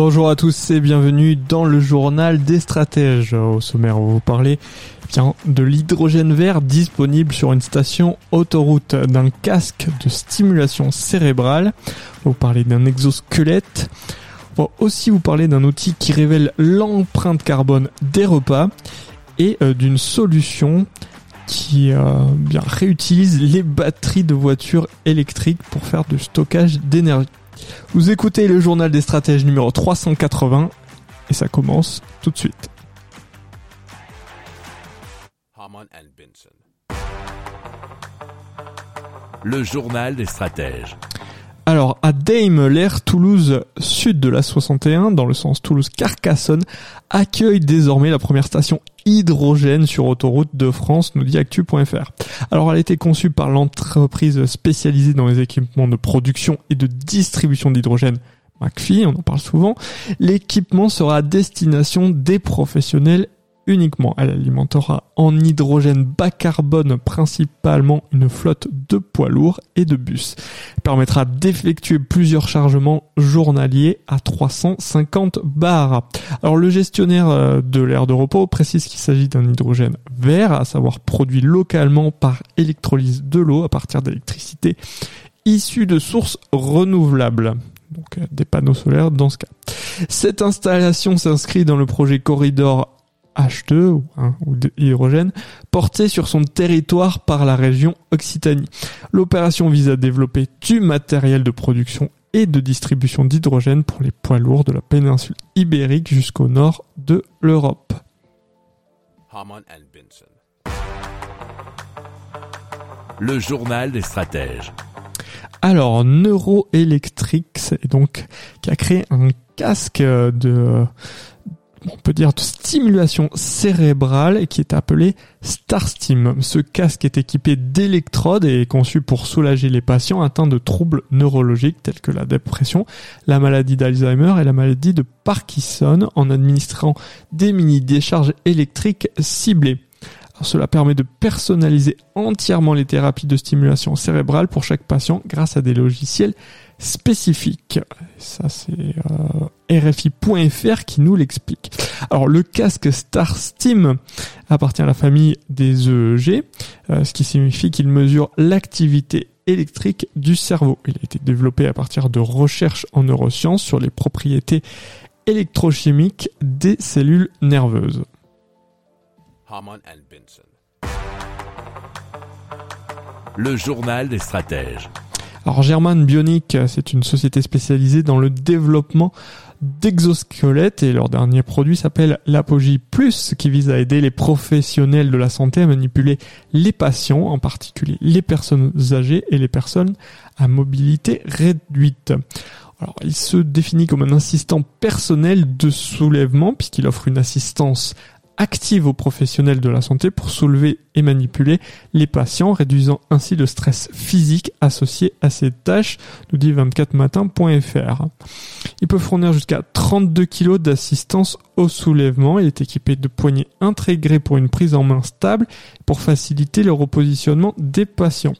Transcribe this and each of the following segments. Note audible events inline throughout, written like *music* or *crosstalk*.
Bonjour à tous et bienvenue dans le journal des stratèges. Au sommaire, on va vous parler bien, de l'hydrogène vert disponible sur une station autoroute, d'un casque de stimulation cérébrale. On va vous parler d'un exosquelette. On va aussi vous parler d'un outil qui révèle l'empreinte carbone des repas et euh, d'une solution qui euh, réutilise les batteries de voitures électriques pour faire du stockage d'énergie. Vous écoutez le journal des stratèges numéro 380 et ça commence tout de suite. Le journal des stratèges. Alors, à Daimler, Toulouse sud de la 61, dans le sens Toulouse-Carcassonne, accueille désormais la première station hydrogène sur autoroute de France, nous dit actu.fr. Alors, elle a été conçue par l'entreprise spécialisée dans les équipements de production et de distribution d'hydrogène McPhee, on en parle souvent. L'équipement sera à destination des professionnels uniquement. Elle alimentera en hydrogène bas carbone principalement une flotte de poids lourds et de bus. Elle permettra d'effectuer plusieurs chargements journaliers à 350 bars. Alors le gestionnaire euh, de l'aire de repos précise qu'il s'agit d'un hydrogène vert, à savoir produit localement par électrolyse de l'eau à partir d'électricité issue de sources renouvelables donc euh, des panneaux solaires dans ce cas. Cette installation s'inscrit dans le projet Corridor H2 ou, hein, ou de hydrogène porté sur son territoire par la région Occitanie. L'opération vise à développer du matériel de production et de distribution d'hydrogène pour les poids lourds de la péninsule ibérique jusqu'au nord de l'Europe. Le journal des stratèges. Alors, Neuroelectrics, est donc, qui a créé un casque de, on peut dire de stimulation cérébrale qui est appelé StarStim. Ce casque est équipé d'électrodes et est conçu pour soulager les patients atteints de troubles neurologiques tels que la dépression, la maladie d'Alzheimer et la maladie de Parkinson en administrant des mini décharges électriques ciblées. Cela permet de personnaliser entièrement les thérapies de stimulation cérébrale pour chaque patient grâce à des logiciels spécifiques. Ça c'est euh, RFI.fr qui nous l'explique. Alors le casque StarStim appartient à la famille des EEG, euh, ce qui signifie qu'il mesure l'activité électrique du cerveau. Il a été développé à partir de recherches en neurosciences sur les propriétés électrochimiques des cellules nerveuses. Haman and Benson. Le journal des stratèges. Alors German Bionic, c'est une société spécialisée dans le développement d'exosquelettes et leur dernier produit s'appelle l'Apogee Plus qui vise à aider les professionnels de la santé à manipuler les patients, en particulier les personnes âgées et les personnes à mobilité réduite. Alors, il se définit comme un assistant personnel de soulèvement puisqu'il offre une assistance active aux professionnels de la santé pour soulever et manipuler les patients, réduisant ainsi le stress physique associé à ces tâches, nous dit 24matin.fr. Il peut fournir jusqu'à 32 kg d'assistance au soulèvement. Il est équipé de poignées intégrées pour une prise en main stable pour faciliter le repositionnement des patients.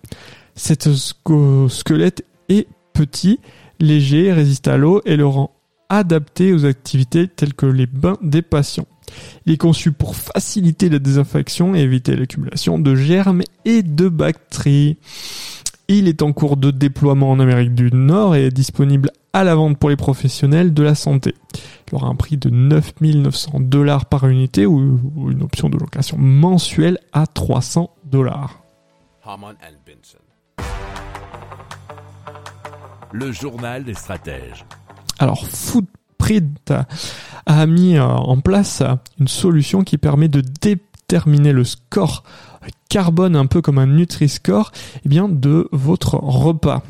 Cet squelette est petit, léger, résiste à l'eau et le rend adapté aux activités telles que les bains des patients. Il est conçu pour faciliter la désinfection et éviter l'accumulation de germes et de bactéries. Il est en cours de déploiement en Amérique du Nord et est disponible à la vente pour les professionnels de la santé. Il aura un prix de 9900 dollars par unité ou une option de location mensuelle à 300 dollars. Le journal des stratèges. Alors Footprint a mis euh, en place une solution qui permet de déterminer le score carbone un peu comme un Nutri-Score eh bien de votre repas.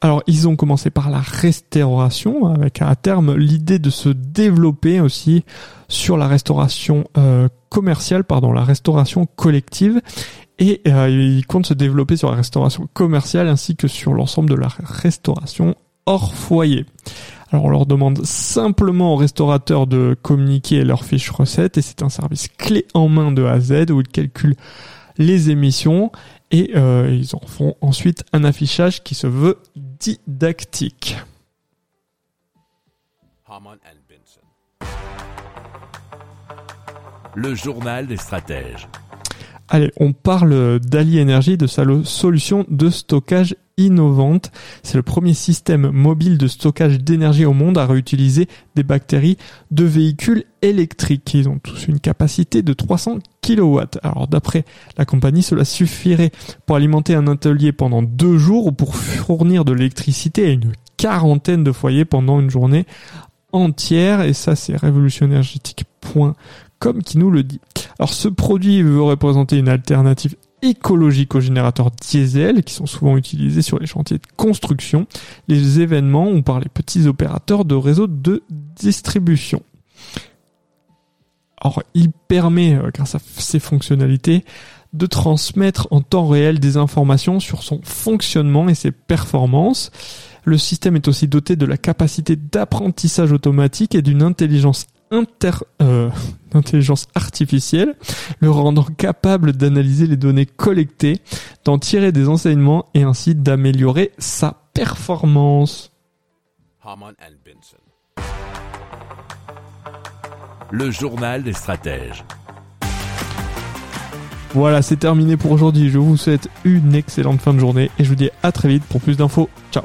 Alors, ils ont commencé par la restauration, avec à terme l'idée de se développer aussi sur la restauration euh, commerciale, pardon, la restauration collective. Et euh, ils comptent se développer sur la restauration commerciale ainsi que sur l'ensemble de la restauration hors foyer. Alors on leur demande simplement aux restaurateurs de communiquer leurs fiches recettes et c'est un service clé en main de A à Z où ils calculent les émissions et euh, ils en font ensuite un affichage qui se veut didactique. Le journal des stratèges. Allez, on parle d'Ali Energy, de sa solution de stockage innovante. C'est le premier système mobile de stockage d'énergie au monde à réutiliser des bactéries de véhicules électriques. Ils ont tous une capacité de 300 kW. Alors d'après la compagnie, cela suffirait pour alimenter un atelier pendant deux jours ou pour fournir de l'électricité à une quarantaine de foyers pendant une journée entière. Et ça, c'est révolutionnergétique.com qui nous le dit. Alors ce produit veut représenter une alternative écologique aux générateurs diesel qui sont souvent utilisés sur les chantiers de construction, les événements ou par les petits opérateurs de réseaux de distribution. Alors il permet, euh, grâce à ses fonctionnalités, de transmettre en temps réel des informations sur son fonctionnement et ses performances. Le système est aussi doté de la capacité d'apprentissage automatique et d'une intelligence inter, euh, *laughs* d'intelligence artificielle, le rendant capable d'analyser les données collectées, d'en tirer des enseignements et ainsi d'améliorer sa performance. Le journal des stratèges. Voilà, c'est terminé pour aujourd'hui. Je vous souhaite une excellente fin de journée et je vous dis à très vite pour plus d'infos. Ciao